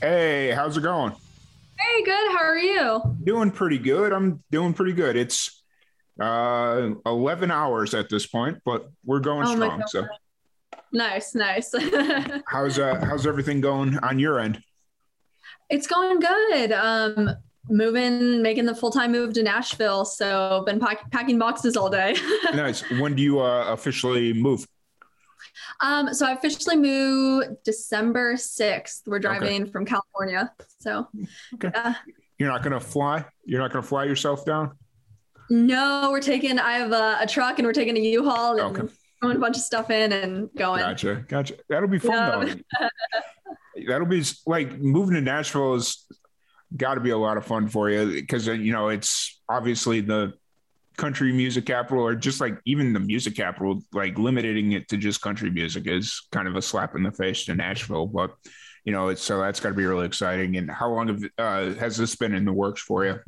Hey, how's it going? Hey, good. How are you? Doing pretty good. I'm doing pretty good. It's uh 11 hours at this point, but we're going Oh strong. So Nice, nice. how's uh how's everything going on your end? it's going good. Um, moving, making the full time move to Nashville. So been pack- packing boxes all day. Nice. When do you uh, officially move? Um, so I officially moved December sixth. We're driving from California. So Okay. uh, You're not gonna fly? You're not gonna fly yourself down? no, we're taking. I have a, a truck and we're taking a U-Haul and Okay. throwing a bunch of stuff in and going. Gotcha. Gotcha. That'll be fun Yeah. though. That'll be like moving to Nashville is got to be a lot of fun for you because you know it's obviously the country music capital or just like even the music capital like limiting it to just country music is kind of a slap in the face to Nashville but you know it's so that's got to be really exciting and how long have, uh, has this been in the works for you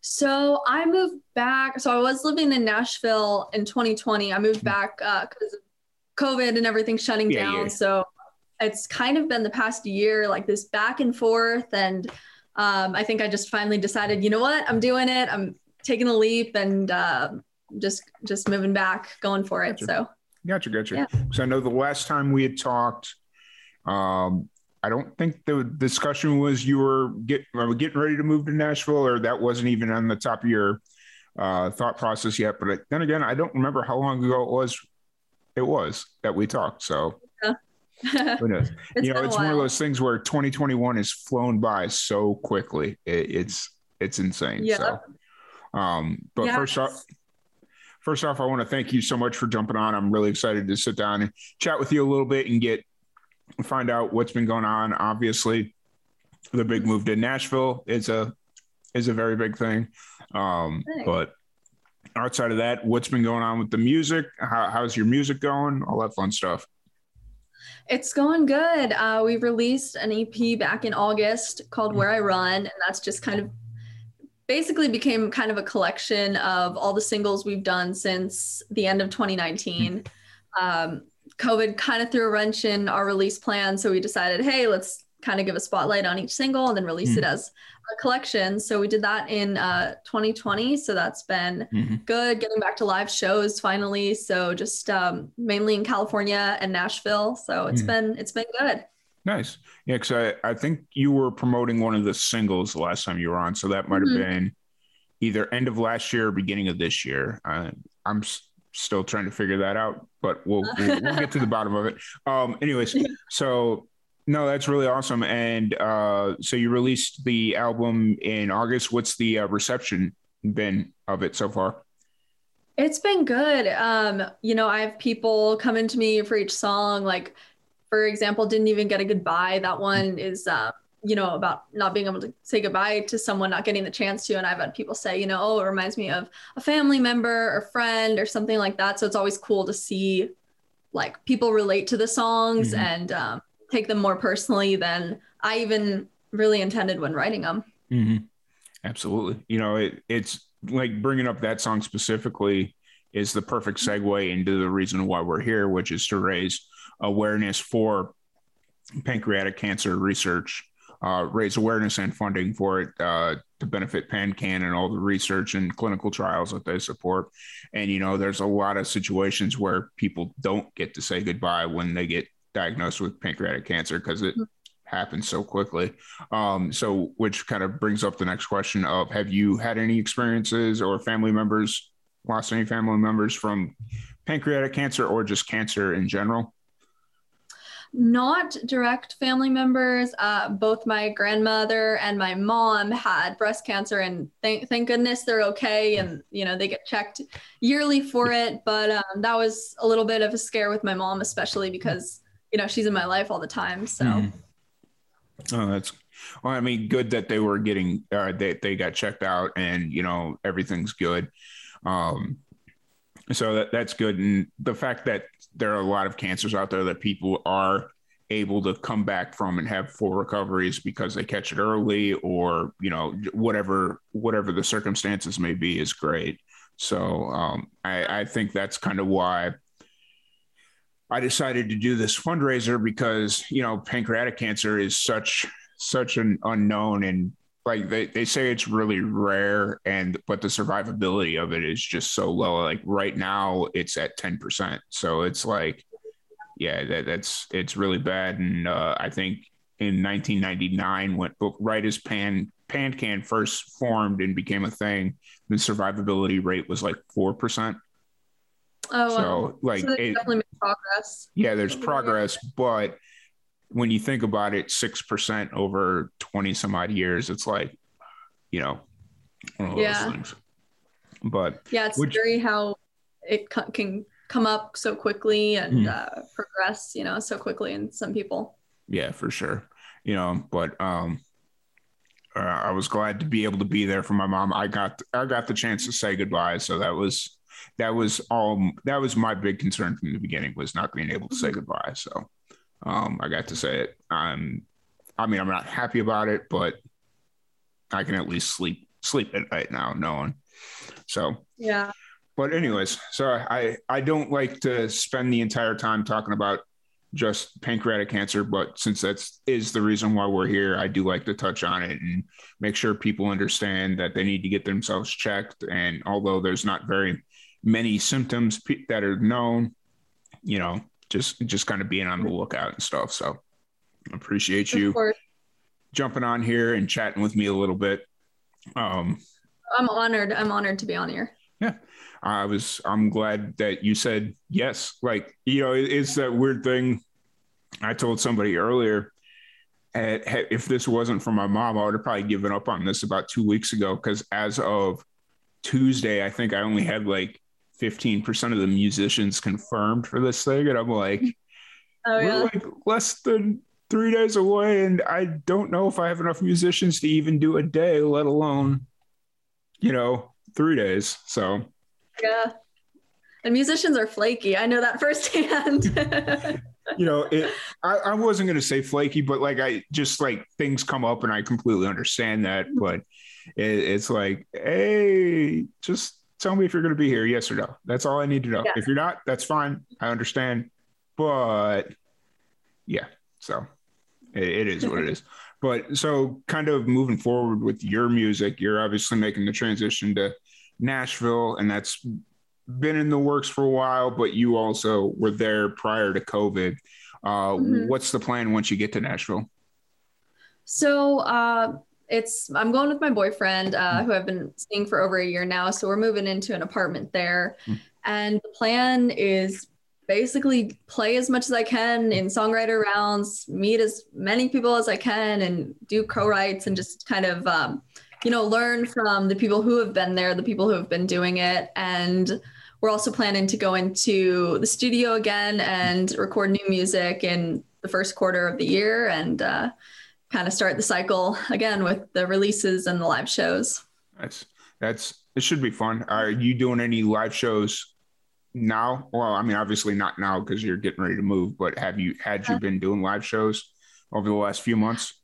So I moved back. So I was living in Nashville in 2020. I moved back because of COVID and everything shutting Yeah, down. yeah. So it's kind of been the past year, like this back and forth. And um, I think I just finally decided, you know what, I'm doing it. I'm taking the leap and uh, just just moving back, going for it. Gotcha. So Gotcha, gotcha. Yeah. Because I know the last time we had talked, um, I don't think the discussion was you were get, getting ready to move to Nashville, or that wasn't even on the top of your uh, thought process yet. But then again, I don't remember how long ago it was. It was that we talked. So who knows? it's you know, it's one of those things where 2021 has flown by so quickly. It, it's it's insane. Yeah. So, um, but Yeah. first off, first off, I want to thank you so much for jumping on. I'm really excited to sit down and chat with you a little bit and get find out what's been going on. Obviously, the big move to Nashville is a is a very big thing. Um, Thanks. but outside of that, what's been going on with the music? How, how's your music going? All that fun stuff. It's going good. Uh, we released an EP back in August called Where I Run, and that's just kind of basically became kind of a collection of all the singles we've done since the end of 2019. Um, COVID kind of threw a wrench in our release plan, so we decided, hey, let's kind of give a spotlight on each single and then release it as a collection. So we did that in uh, 2020. So that's been Mhm. good getting back to live shows finally so just um, mainly in california and nashville so it's Mhm. been it's been good Nice. Yeah, because I, I think you were promoting one of the singles the last time you were on. So that might have Mhm. been either end of last year or beginning of this year. Uh, I'm s- still trying to figure that out, but we'll, we'll, we'll get to the bottom of it. Um, anyways, so no, that's really awesome. And uh, so you released the album in August. What's the uh, reception been of it so far? it's been good um, you know i have people coming to me for each song like for example didn't even get a goodbye that one is uh, you know about not being able to say goodbye to someone not getting the chance to and i've had people say you know oh it reminds me of a family member or friend or something like that so it's always cool to see like people relate to the songs Mhm. and um, take them more personally than i even really intended when writing them Mm-hmm. Absolutely. You know, it, it's like bringing up that song specifically is the perfect segue into the reason why we're here, which is to raise awareness for pancreatic cancer research, uh, raise awareness and funding for it uh, to benefit PanCan and all the research and clinical trials that they support. And, you know, there's a lot of situations where people don't get to say goodbye when they get diagnosed with pancreatic cancer because it happens so quickly. Um, so, which kind of brings up the next question of Have you had any experiences or family members lost any family members from pancreatic cancer or just cancer in general? Not direct family members. Uh, both my grandmother and my mom had breast cancer, and thank thank goodness they're okay. And you know they get checked yearly for it. But um, that was a little bit of a scare with my mom, especially because you know she's in my life all the time. So Mhm. Oh, that's Well, I mean, good that they were getting uh, they they got checked out and you know everything's good. Um, so that that's good, and the fact that there are a lot of cancers out there that people are able to come back from and have full recoveries because they catch it early or you know whatever whatever the circumstances may be is great. So um, I, I think that's kind of why I decided to do this fundraiser because you know pancreatic cancer is such such an unknown and like they, they say it's really rare and but the survivability of it is just so low. Like right now it's at 10% so it's like yeah that, that's it's really bad. And uh, i think in 1999 when right as pan pan can first formed and became a thing the survivability rate was like 4% Oh, so like so it- definitely progress. yeah there's progress but when you think about it 6% over 20 some odd years it's like you know Yeah. but Yeah, it's Which- scary how it co- can come up so quickly and Hmm. uh, progress, you know, so quickly in some people. yeah for sure you know but um uh, i was glad to be able to be there for my mom i got i got the chance to say goodbye so that was that was all that was my big concern from the beginning was not being able to say goodbye so um i got to say it i'm i mean i'm not happy about it but i can at least sleep sleep at night now knowing so Yeah. but anyways, so I I don't like to spend the entire time talking about just pancreatic cancer, but since that's is the reason why we're here, I do like to touch on it and make sure people understand that they need to get themselves checked. And although there's not very many symptoms that are known, you know, just just kind of being on the lookout and stuff. So appreciate you jumping on here and chatting with me a little bit. Um, I'm honored. I'm honored to be on here. Yeah, I was I'm glad that you said yes. Like, you know, it's that weird thing. I told somebody earlier eh, eh, if this wasn't for my mom, I would have probably given up on this about two weeks ago. Cause as of Tuesday, I think I only had like 15% of the musicians confirmed for this thing. And I'm like, Oh we're yeah. like less than three days away. And I don't know if I have enough musicians to even do a day, let alone, you know, three days. So Yeah. And musicians are flaky. I know that firsthand. you know, it, I, I wasn't going to say flaky, but like I just like things come up and I completely understand that. Mm-hmm. But it, it's like, hey, just tell me if you're going to be here, yes or no. That's all I need to know. Yeah. If you're not, that's fine. I understand. But yeah, so it, it is what it is. But so kind of moving forward with your music, you're obviously making the transition to Nashville, and that's been in the works for a while, but you also were there prior to COVID. Uh, Mhm. What's the plan once you get to Nashville? so uh, it's I'm going with my boyfriend, Hmm. uh, who I've been seeing for over a year now. So we're moving into an apartment there, Hmm. and the plan is basically play as much as I can in songwriter rounds, meet as many people as I can, and do co-writes and just kind of um, you know learn from the people who have been there, the people who have been doing it, and we're also planning to go into the studio again and record new music in the first quarter of the year and uh, kind of start the cycle again with the releases and the live shows. Nice. that's it. Should be fun. Are you doing any live shows now? Well, I mean, obviously not now because you're getting ready to move. But have you had you been doing live shows over the last few months?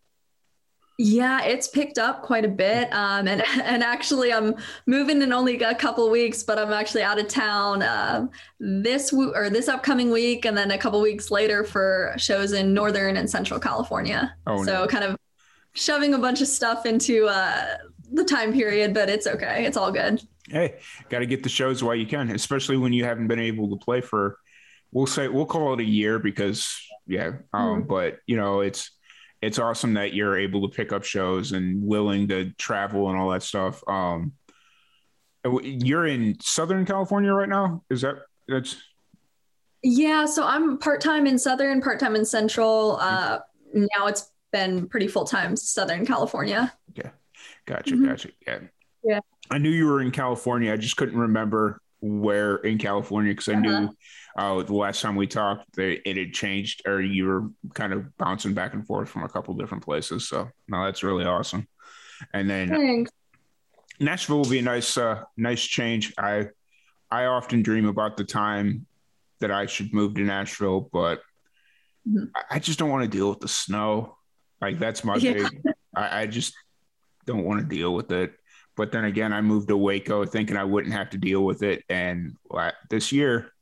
Yeah, it's picked up quite a bit. Um, and, and actually, I'm moving in only a couple weeks, but I'm actually out of town um, this w- or this upcoming week, and then a couple weeks later for shows in Northern and Central California. Oh, so no. kind of shoving a bunch of stuff into uh, the time period, but it's okay. It's all good. hey, got to get the shows while you can, especially when you haven't been able to play for. We'll say we'll call it a year because yeah, um, but you know it's it's awesome that you're able to pick up shows and willing to travel and all that stuff. Um, you're in Southern California right now. Is that that's Yeah, so I'm part time in Southern, part time in Central. Uh, now it's been pretty full time Southern California. Okay, gotcha, Mhm. gotcha. Yeah, Yeah. I knew you were in California. I just couldn't remember where in California because I uh-huh. knew uh, the last time we talked that it had changed or you were kind of bouncing back and forth from a couple different places. So no, that's really awesome. And then Thanks. Nashville will be a nice uh, nice change. I I often dream about the time that I should move to Nashville, but mm-hmm. I just don't want to deal with the snow. Like that's my yeah. big. I, I just don't want to deal with it. But then again, I moved to Waco thinking I wouldn't have to deal with it, and this year,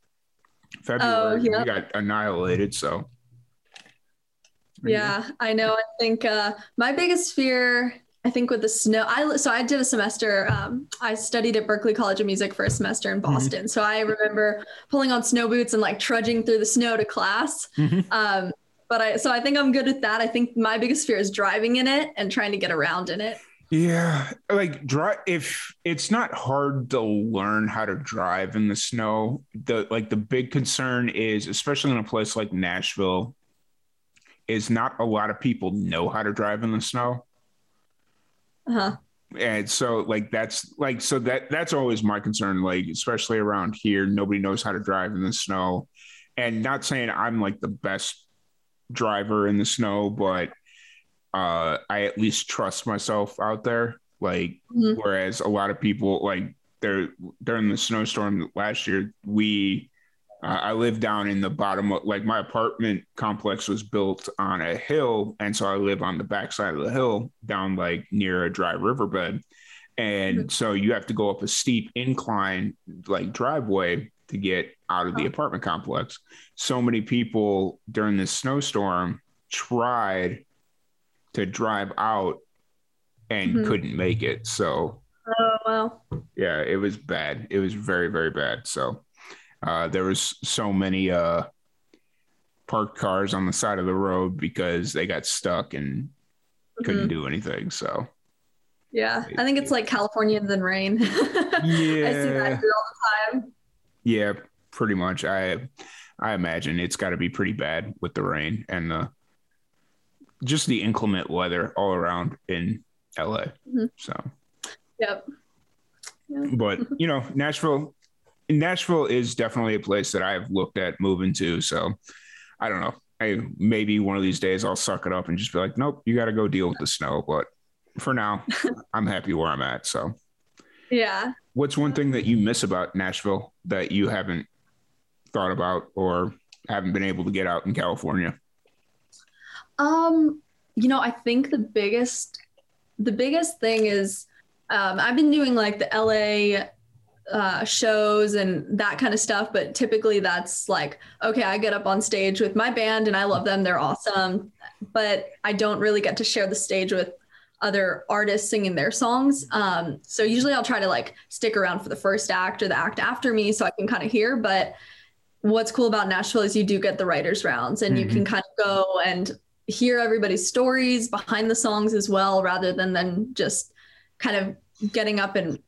February, oh, yeah. we got annihilated. So. Yeah, I know. I think uh, my biggest fear I think with the snow, I so I did a semester. Um, I studied at Berklee College of Music for a semester in mm-hmm. Boston. Mm-hmm. So I remember pulling on snow boots and like trudging through the snow to class. Mm-hmm. Um, but I so I think I'm good at that. I think my biggest fear is driving in it and trying to get around in it. Yeah, like drive if it's not hard to learn how to drive in the snow. The like the big concern is, especially in a place like Nashville, is not a lot of people know how to drive in the snow. Uh-huh. And so like that's like so that that's always my concern like especially around here nobody knows how to drive in the snow and not saying I'm like the best driver in the snow but uh I at least trust myself out there like mm-hmm. whereas a lot of people like they're during the snowstorm last year we uh, I live down in the bottom of like my apartment complex was built on a hill. And so I live on the backside of the hill down like near a dry riverbed. And mm-hmm. so you have to go up a steep incline, like driveway to get out of the apartment complex. So many people during this snowstorm tried to drive out and mm-hmm. couldn't make it. So, oh, wow. Yeah, it was bad. It was very, very bad. So, uh, there was so many uh, parked cars on the side of the road because they got stuck and couldn't mm-hmm. do anything. So, yeah, I think it's like California and rain. yeah, I see that all the time. Yeah, pretty much. I I imagine it's got to be pretty bad with the rain and the just the inclement weather all around in LA. Mm-hmm. So, yep. yep. But you know, Nashville Nashville is definitely a place that I've looked at moving to. So I don't know. I maybe one of these days I'll suck it up and just be like, nope, you got to go deal with the snow. But for now, I'm happy where I'm at. So yeah. What's one thing that you miss about Nashville that you haven't thought about or haven't been able to get out in California? Um, you know, I think the biggest the biggest thing is um, I've been doing like the LA uh, shows and that kind of stuff. But typically that's like, okay, I get up on stage with my band and I love them. They're awesome. But I don't really get to share the stage with other artists singing their songs. Um, so usually I'll try to like stick around for the first act or the act after me so I can kind of hear. But what's cool about Nashville is you do get the writers' rounds and mm-hmm. you can kind of go and hear everybody's stories behind the songs as well, rather than then just kind of getting up and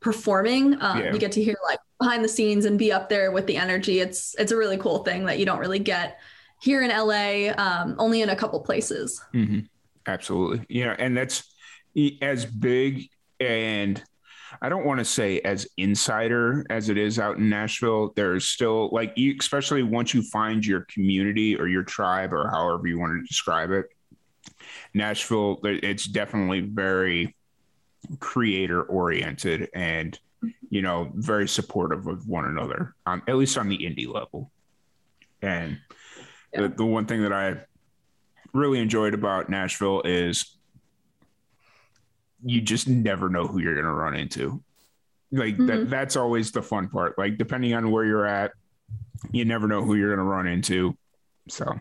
performing. Um, yeah. You get to hear like behind the scenes and be up there with the energy. It's it's a really cool thing that you don't really get here in LA, um, only in a couple places. Mm-hmm. Absolutely, yeah, and that's as big and I don't want to say as insider as it is out in Nashville. There's still like, especially once you find your community or your tribe or however you want to describe it. Nashville, it's definitely very creator oriented and you know very supportive of one another um, at least on the indie level and yeah. the, the one thing that i really enjoyed about nashville is you just never know who you're going to run into. Like mm-hmm. that that's always the fun part. Like depending on where you're at you never know who you're going to run into. So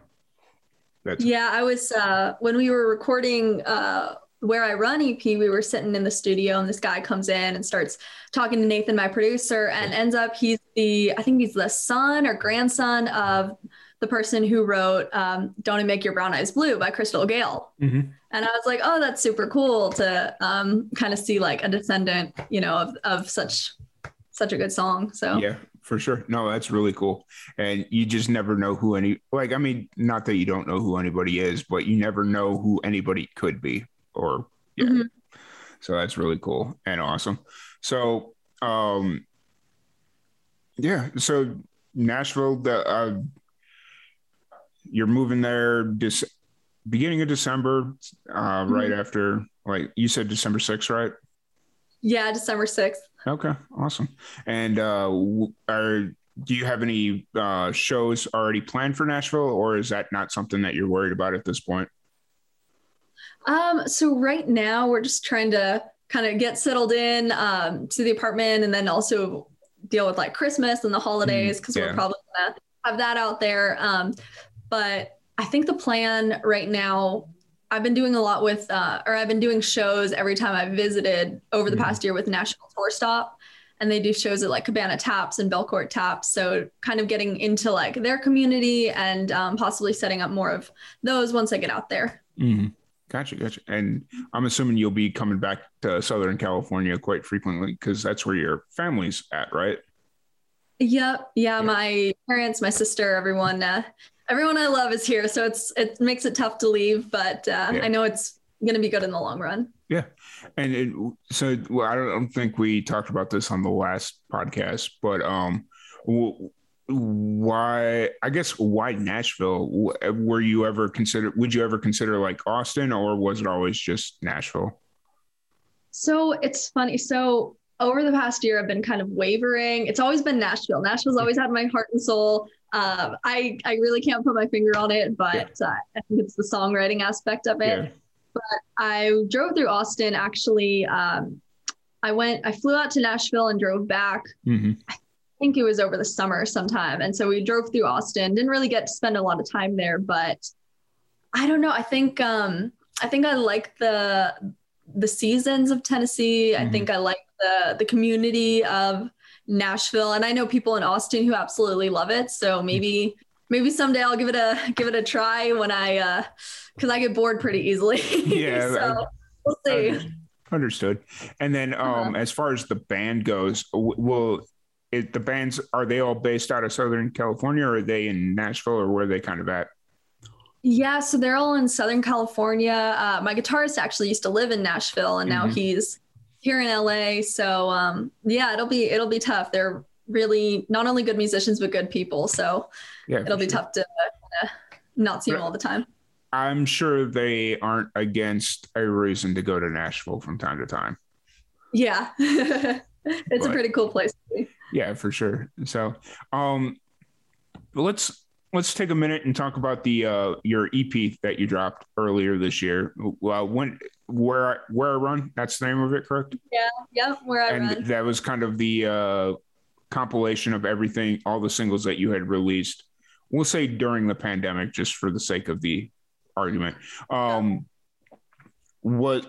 that's yeah i was uh when we were recording uh where I run EP, we were sitting in the studio and this guy comes in and starts talking to Nathan, my producer, and ends up he's the I think he's the son or grandson of the person who wrote um, "Don't It Make Your Brown Eyes Blue" by Crystal Gayle. Mm-hmm. And I was like, oh, that's super cool to um, kind of see like a descendant, you know, of of such such a good song. So yeah, for sure. No, that's really cool. And you just never know who any like I mean, not that you don't know who anybody is, but you never know who anybody could be or yeah. Mm-hmm. So that's really cool and awesome. So um Yeah. So Nashville, the uh, you're moving there this beginning of December, uh, mm-hmm. right after like you said December 6th, right? Yeah, December 6th. Okay, awesome. And uh, are do you have any uh, shows already planned for Nashville, or is that not something that you're worried about at this point? Um, so right now we're just trying to kind of get settled in um, to the apartment, and then also deal with like Christmas and the holidays because mm, yeah. we're probably gonna have that out there. Um, but I think the plan right now, I've been doing a lot with, uh, or I've been doing shows every time I've visited over the mm. past year with National Tour Stop. And they do shows at like Cabana Taps and Belcourt Taps. So kind of getting into like their community and um, possibly setting up more of those once I get out there. Mm. Gotcha, gotcha. And I'm assuming you'll be coming back to Southern California quite frequently because that's where your family's at, right? Yep. Yeah, yeah. My parents, my sister, everyone, uh, everyone I love is here. So it's it makes it tough to leave, but uh, yeah. I know it's going to be good in the long run. Yeah, and it, so well, I don't think we talked about this on the last podcast, but um, why? I guess why Nashville? Were you ever consider? Would you ever consider like Austin, or was it always just Nashville? So it's funny. So over the past year, I've been kind of wavering. It's always been Nashville. Nashville's always had my heart and soul. Um, I I really can't put my finger on it, but yeah. uh, I think it's the songwriting aspect of it. Yeah. But I drove through Austin. Actually, um, I went. I flew out to Nashville and drove back. Mm-hmm. I think it was over the summer sometime, and so we drove through Austin. Didn't really get to spend a lot of time there, but I don't know. I think um, I think I like the the seasons of Tennessee. Mm-hmm. I think I like the the community of Nashville, and I know people in Austin who absolutely love it. So maybe maybe someday I'll give it a give it a try when I uh because I get bored pretty easily. Yeah, so we'll see. Understood. And then, um, uh-huh. as far as the band goes, will it, the bands are they all based out of Southern California, or are they in Nashville, or where are they kind of at? Yeah, so they're all in Southern California. Uh, my guitarist actually used to live in Nashville, and now mm-hmm. he's here in LA. So um, yeah, it'll be it'll be tough. They're really not only good musicians but good people. So yeah, it'll be sure. tough to uh, not see but them all the time. I'm sure they aren't against a reason to go to Nashville from time to time. Yeah, it's but, a pretty cool place. Yeah, for sure. So, um, let's let's take a minute and talk about the uh, your EP that you dropped earlier this year. Well, when where I, where I run, that's the name of it, correct? Yeah, yeah, where I run. and run. that was kind of the uh, compilation of everything, all the singles that you had released. We'll say during the pandemic, just for the sake of the argument. Um, yeah. What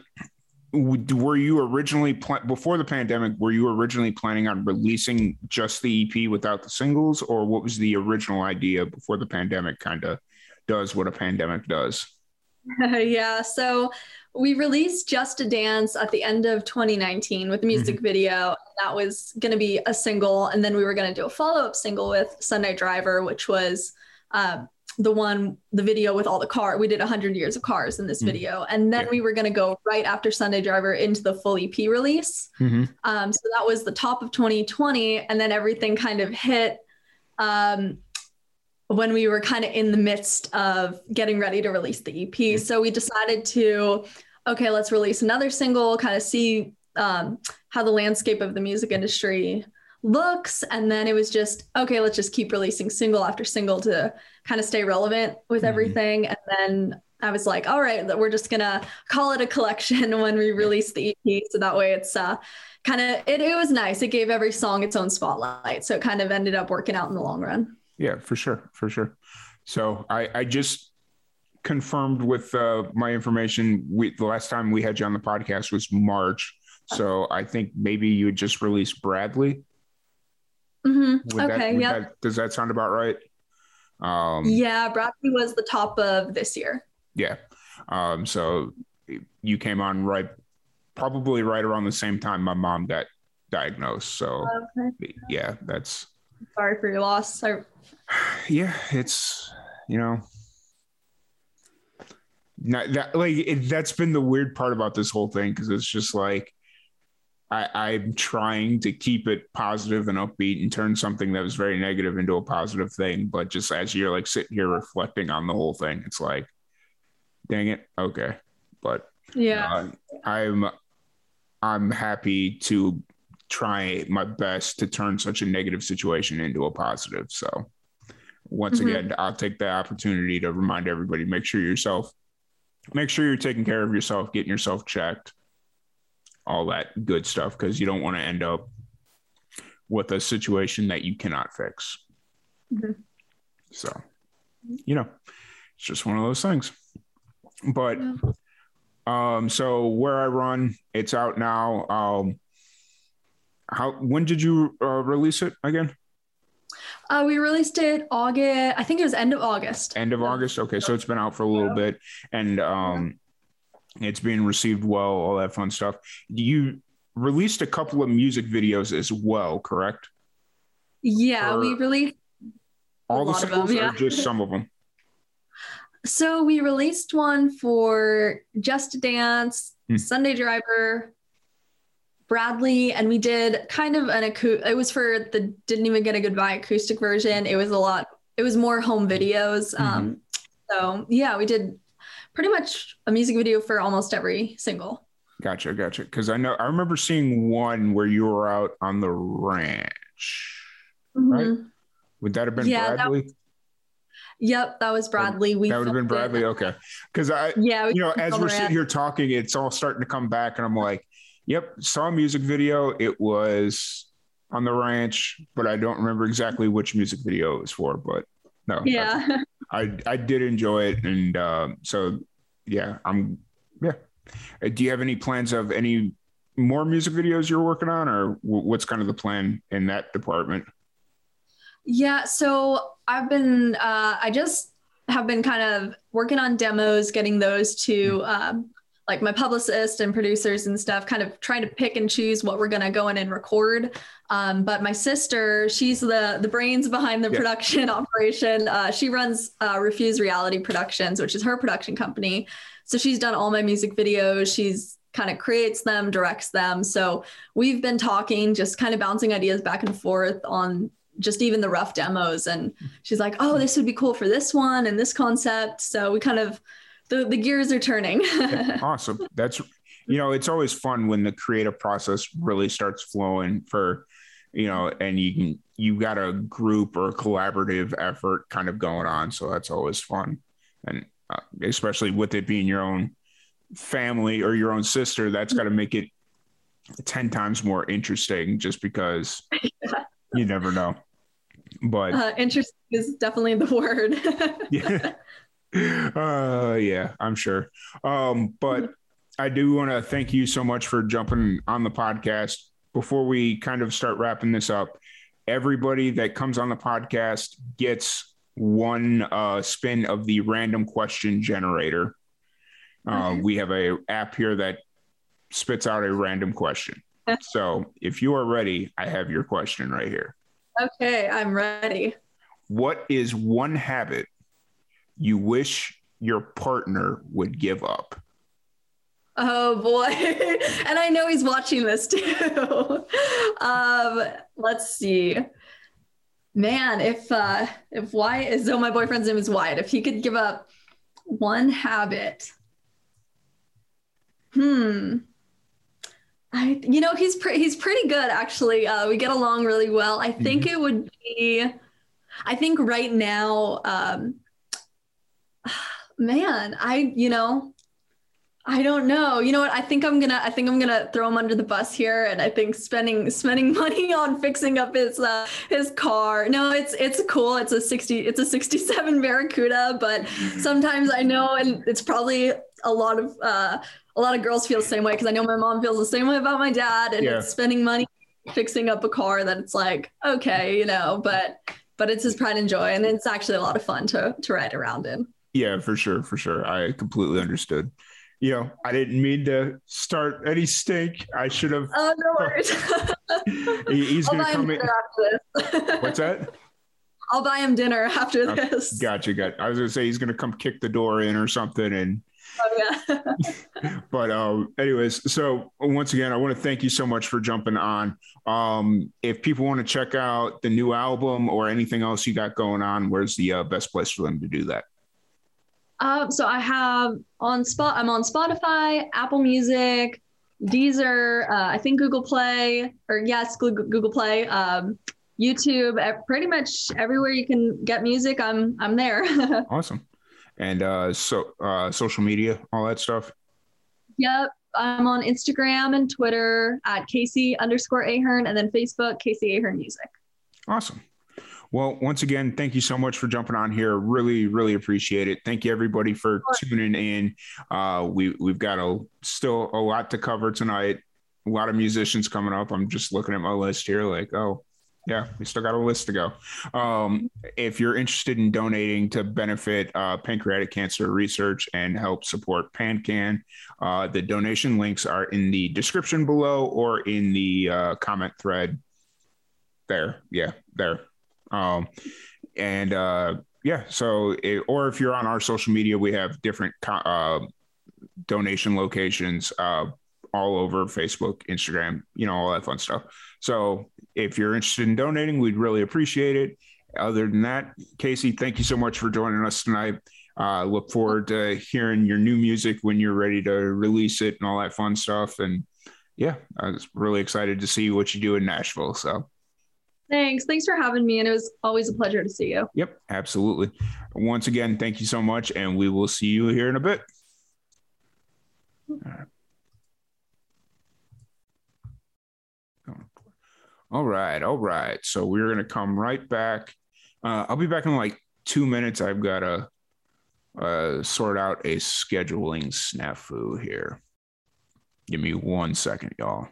were you originally pl- before the pandemic were you originally planning on releasing just the ep without the singles or what was the original idea before the pandemic kind of does what a pandemic does yeah so we released just a dance at the end of 2019 with the music mm-hmm. video that was going to be a single and then we were going to do a follow-up single with sunday driver which was um, the one the video with all the car we did 100 years of cars in this mm-hmm. video and then yeah. we were going to go right after sunday driver into the full ep release mm-hmm. um, so that was the top of 2020 and then everything kind of hit um, when we were kind of in the midst of getting ready to release the ep so we decided to okay let's release another single kind of see um, how the landscape of the music industry looks. And then it was just okay let's just keep releasing single after single to kind of stay relevant with mm-hmm. everything. And then i was like all right we're just gonna call it a collection when we release the ep so that way it's uh kind of it, it was nice. It gave every song its own spotlight. So it kind of ended up working out in the long run. Yeah for sure for sure. So i i just confirmed with uh, my information we the last time we had you on the podcast was march so i think maybe you just released bradley Mm-hmm. Okay. yeah. Does that sound about right? Um, yeah, Bradley was the top of this year. Yeah. Um, so you came on right, probably right around the same time my mom got diagnosed. So okay. yeah, that's. Sorry for your loss. I... Yeah, it's you know. Not that like it, that's been the weird part about this whole thing because it's just like I, I'm trying to keep it positive and upbeat and turn something that was very negative into a positive thing. But just as you're like sitting here reflecting on the whole thing, it's like, dang it, okay. But Yeah. uh, I'm I'm happy to try my best to turn such a negative situation into a positive. So once Mhm. again, I'll take the opportunity to remind everybody: make sure yourself, make sure you're taking care of yourself, getting yourself checked, all that good stuff, because you don't want to end up with a situation that you cannot fix. Mhm. So, you know, it's just one of those things. But um, so where I run, it's out now. Um, how when did you uh, release it again? Uh, we released it August. I think it was end of August. End of August. Okay, so it's been out for a little bit, and um, it's being received well. All that fun stuff. You released a couple of music videos as well, correct? Yeah, For- we released. All the singles, them, or just some of them? So we released one for Just Dance, Hmm. Sunday Driver, Bradley, and we did kind of an acoustic. It was for the didn't even get a goodbye acoustic version. It was a lot. It was more home videos. Mm-hmm. Um, so yeah, we did pretty much a music video for almost every single. Gotcha, gotcha. Because I know I remember seeing one where you were out on the ranch. Right. Mhm. Would that have been Yeah, that Bradley? Yep, that was Bradley. We that would have been filmed it. Bradley. Okay, because I, Yeah, you know, as we're sitting here talking, it's all starting to come back, and I'm like, "Yep, saw a music video. It was on the ranch, but I don't remember exactly which music video it was for. But no, Yeah. I I did enjoy it, and um, so yeah, I'm yeah. Uh, Do you have any plans of any more music videos you're working on, or wh- what's kind of the plan in that department? Yeah, so I've been, uh, I just have been kind of working on demos, getting those to um, like my publicist and producers and stuff, kind of trying to pick and choose what we're gonna go in and record. Um, but my sister, she's the the brains behind the Yeah. production operation. Uh, she runs uh, Refuse Reality Productions, which is her production company. So she's done all my music videos. She's kind of creates them, directs them. So we've been talking, just kind of bouncing ideas back and forth on just even the rough demos and she's like oh this would be cool for this one and this concept so we kind of the, the gears are turning awesome. That's you know, it's always fun when the creative process really starts flowing for you know, and you can you got a group or a collaborative effort kind of going on, so that's always fun, and uh, especially with it being your own family or your own sister, that's got to make it ten times more interesting, just because you never know. But uh, interesting is definitely the word yeah. Uh, yeah, I'm sure. Um, but I do want to thank you so much for jumping on the podcast. Before we kind of start wrapping this up, everybody that comes on the podcast gets one uh, spin of the random question generator. Uh, we have a app here that spits out a random question. So if you are ready, I have your question right here. okay i'm ready What is one habit you wish your partner would give up? oh boy and i know he's watching this too um let's see man if uh if wyatt so my boyfriend's name is wyatt if he could give up one habit hmm I, you know, he's pretty, he's pretty good actually. Uh, we get along really well. I think it would be, I think right now, um, man, I, you know, I don't know. You know what? I think I'm gonna, I think I'm gonna throw him under the bus here, and I think spending spending money on fixing up his uh, his car. No, it's it's cool. It's a sixty, it's a '67 Barracuda, but sometimes I know, and it's probably a lot of uh, a lot of girls feel the same way because I know my mom feels the same way about my dad, and Yeah. spending money fixing up a car that it's like okay, you know, but but it's his pride and joy, and it's actually a lot of fun to to ride around in. Yeah, for sure, for sure. I completely understood. You know, I didn't mean to start any stink. I should have. Oh no worries. He- He's I'll gonna come in. after this. What's that? I'll buy him dinner after this. Gotcha, got. I was gonna say he's gonna come kick the door in or something, and Oh, yeah. but um, anyways, so once again, I want to thank you so much for jumping on. Um, if people want to check out the new album or anything else you got going on, where's the uh, best place for them to do that? Um, so I have on spot. I'm on Spotify, Apple Music, Deezer. Uh, I think Google Play, or yes, Google Play. Um, YouTube, pretty much everywhere you can get music, I'm I'm there. awesome. And uh, so uh, social media, all that stuff. Yep, I'm on Instagram and Twitter at Casey underscore Ahern, and then Facebook Casey Ahern Music. Awesome. Well, once again, thank you so much for jumping on here. Really, really appreciate it. Thank you everybody for tuning in. Uh, we we've got a still a lot to cover tonight. A lot of musicians coming up. I'm just looking at my list here, like, oh, yeah, we still got a list to go. Um, if you're interested in donating to benefit uh, pancreatic cancer research and help support PanCan, uh, the donation links are in the description below or in the uh, comment thread. There, yeah, there. Um, and uh, yeah, so it, or if you're on our social media, we have different uh, donation locations uh, all over Facebook, Instagram, you know, all that fun stuff. So if you're interested in donating, we'd really appreciate it. Other than that, Casey, thank you so much for joining us tonight. Uh, look forward to hearing your new music when you're ready to release it and all that fun stuff. And yeah, I was really excited to see what you do in Nashville. So thanks. Thanks for having me. And it was always a pleasure to see you. Yep, absolutely. Once again, thank you so much. And we will see you here in a bit. All right. All right. So we're gonna come right back. Uh, I'll be back in like two minutes. I've got to uh, sort out a scheduling snafu here. Give me one second, y'all.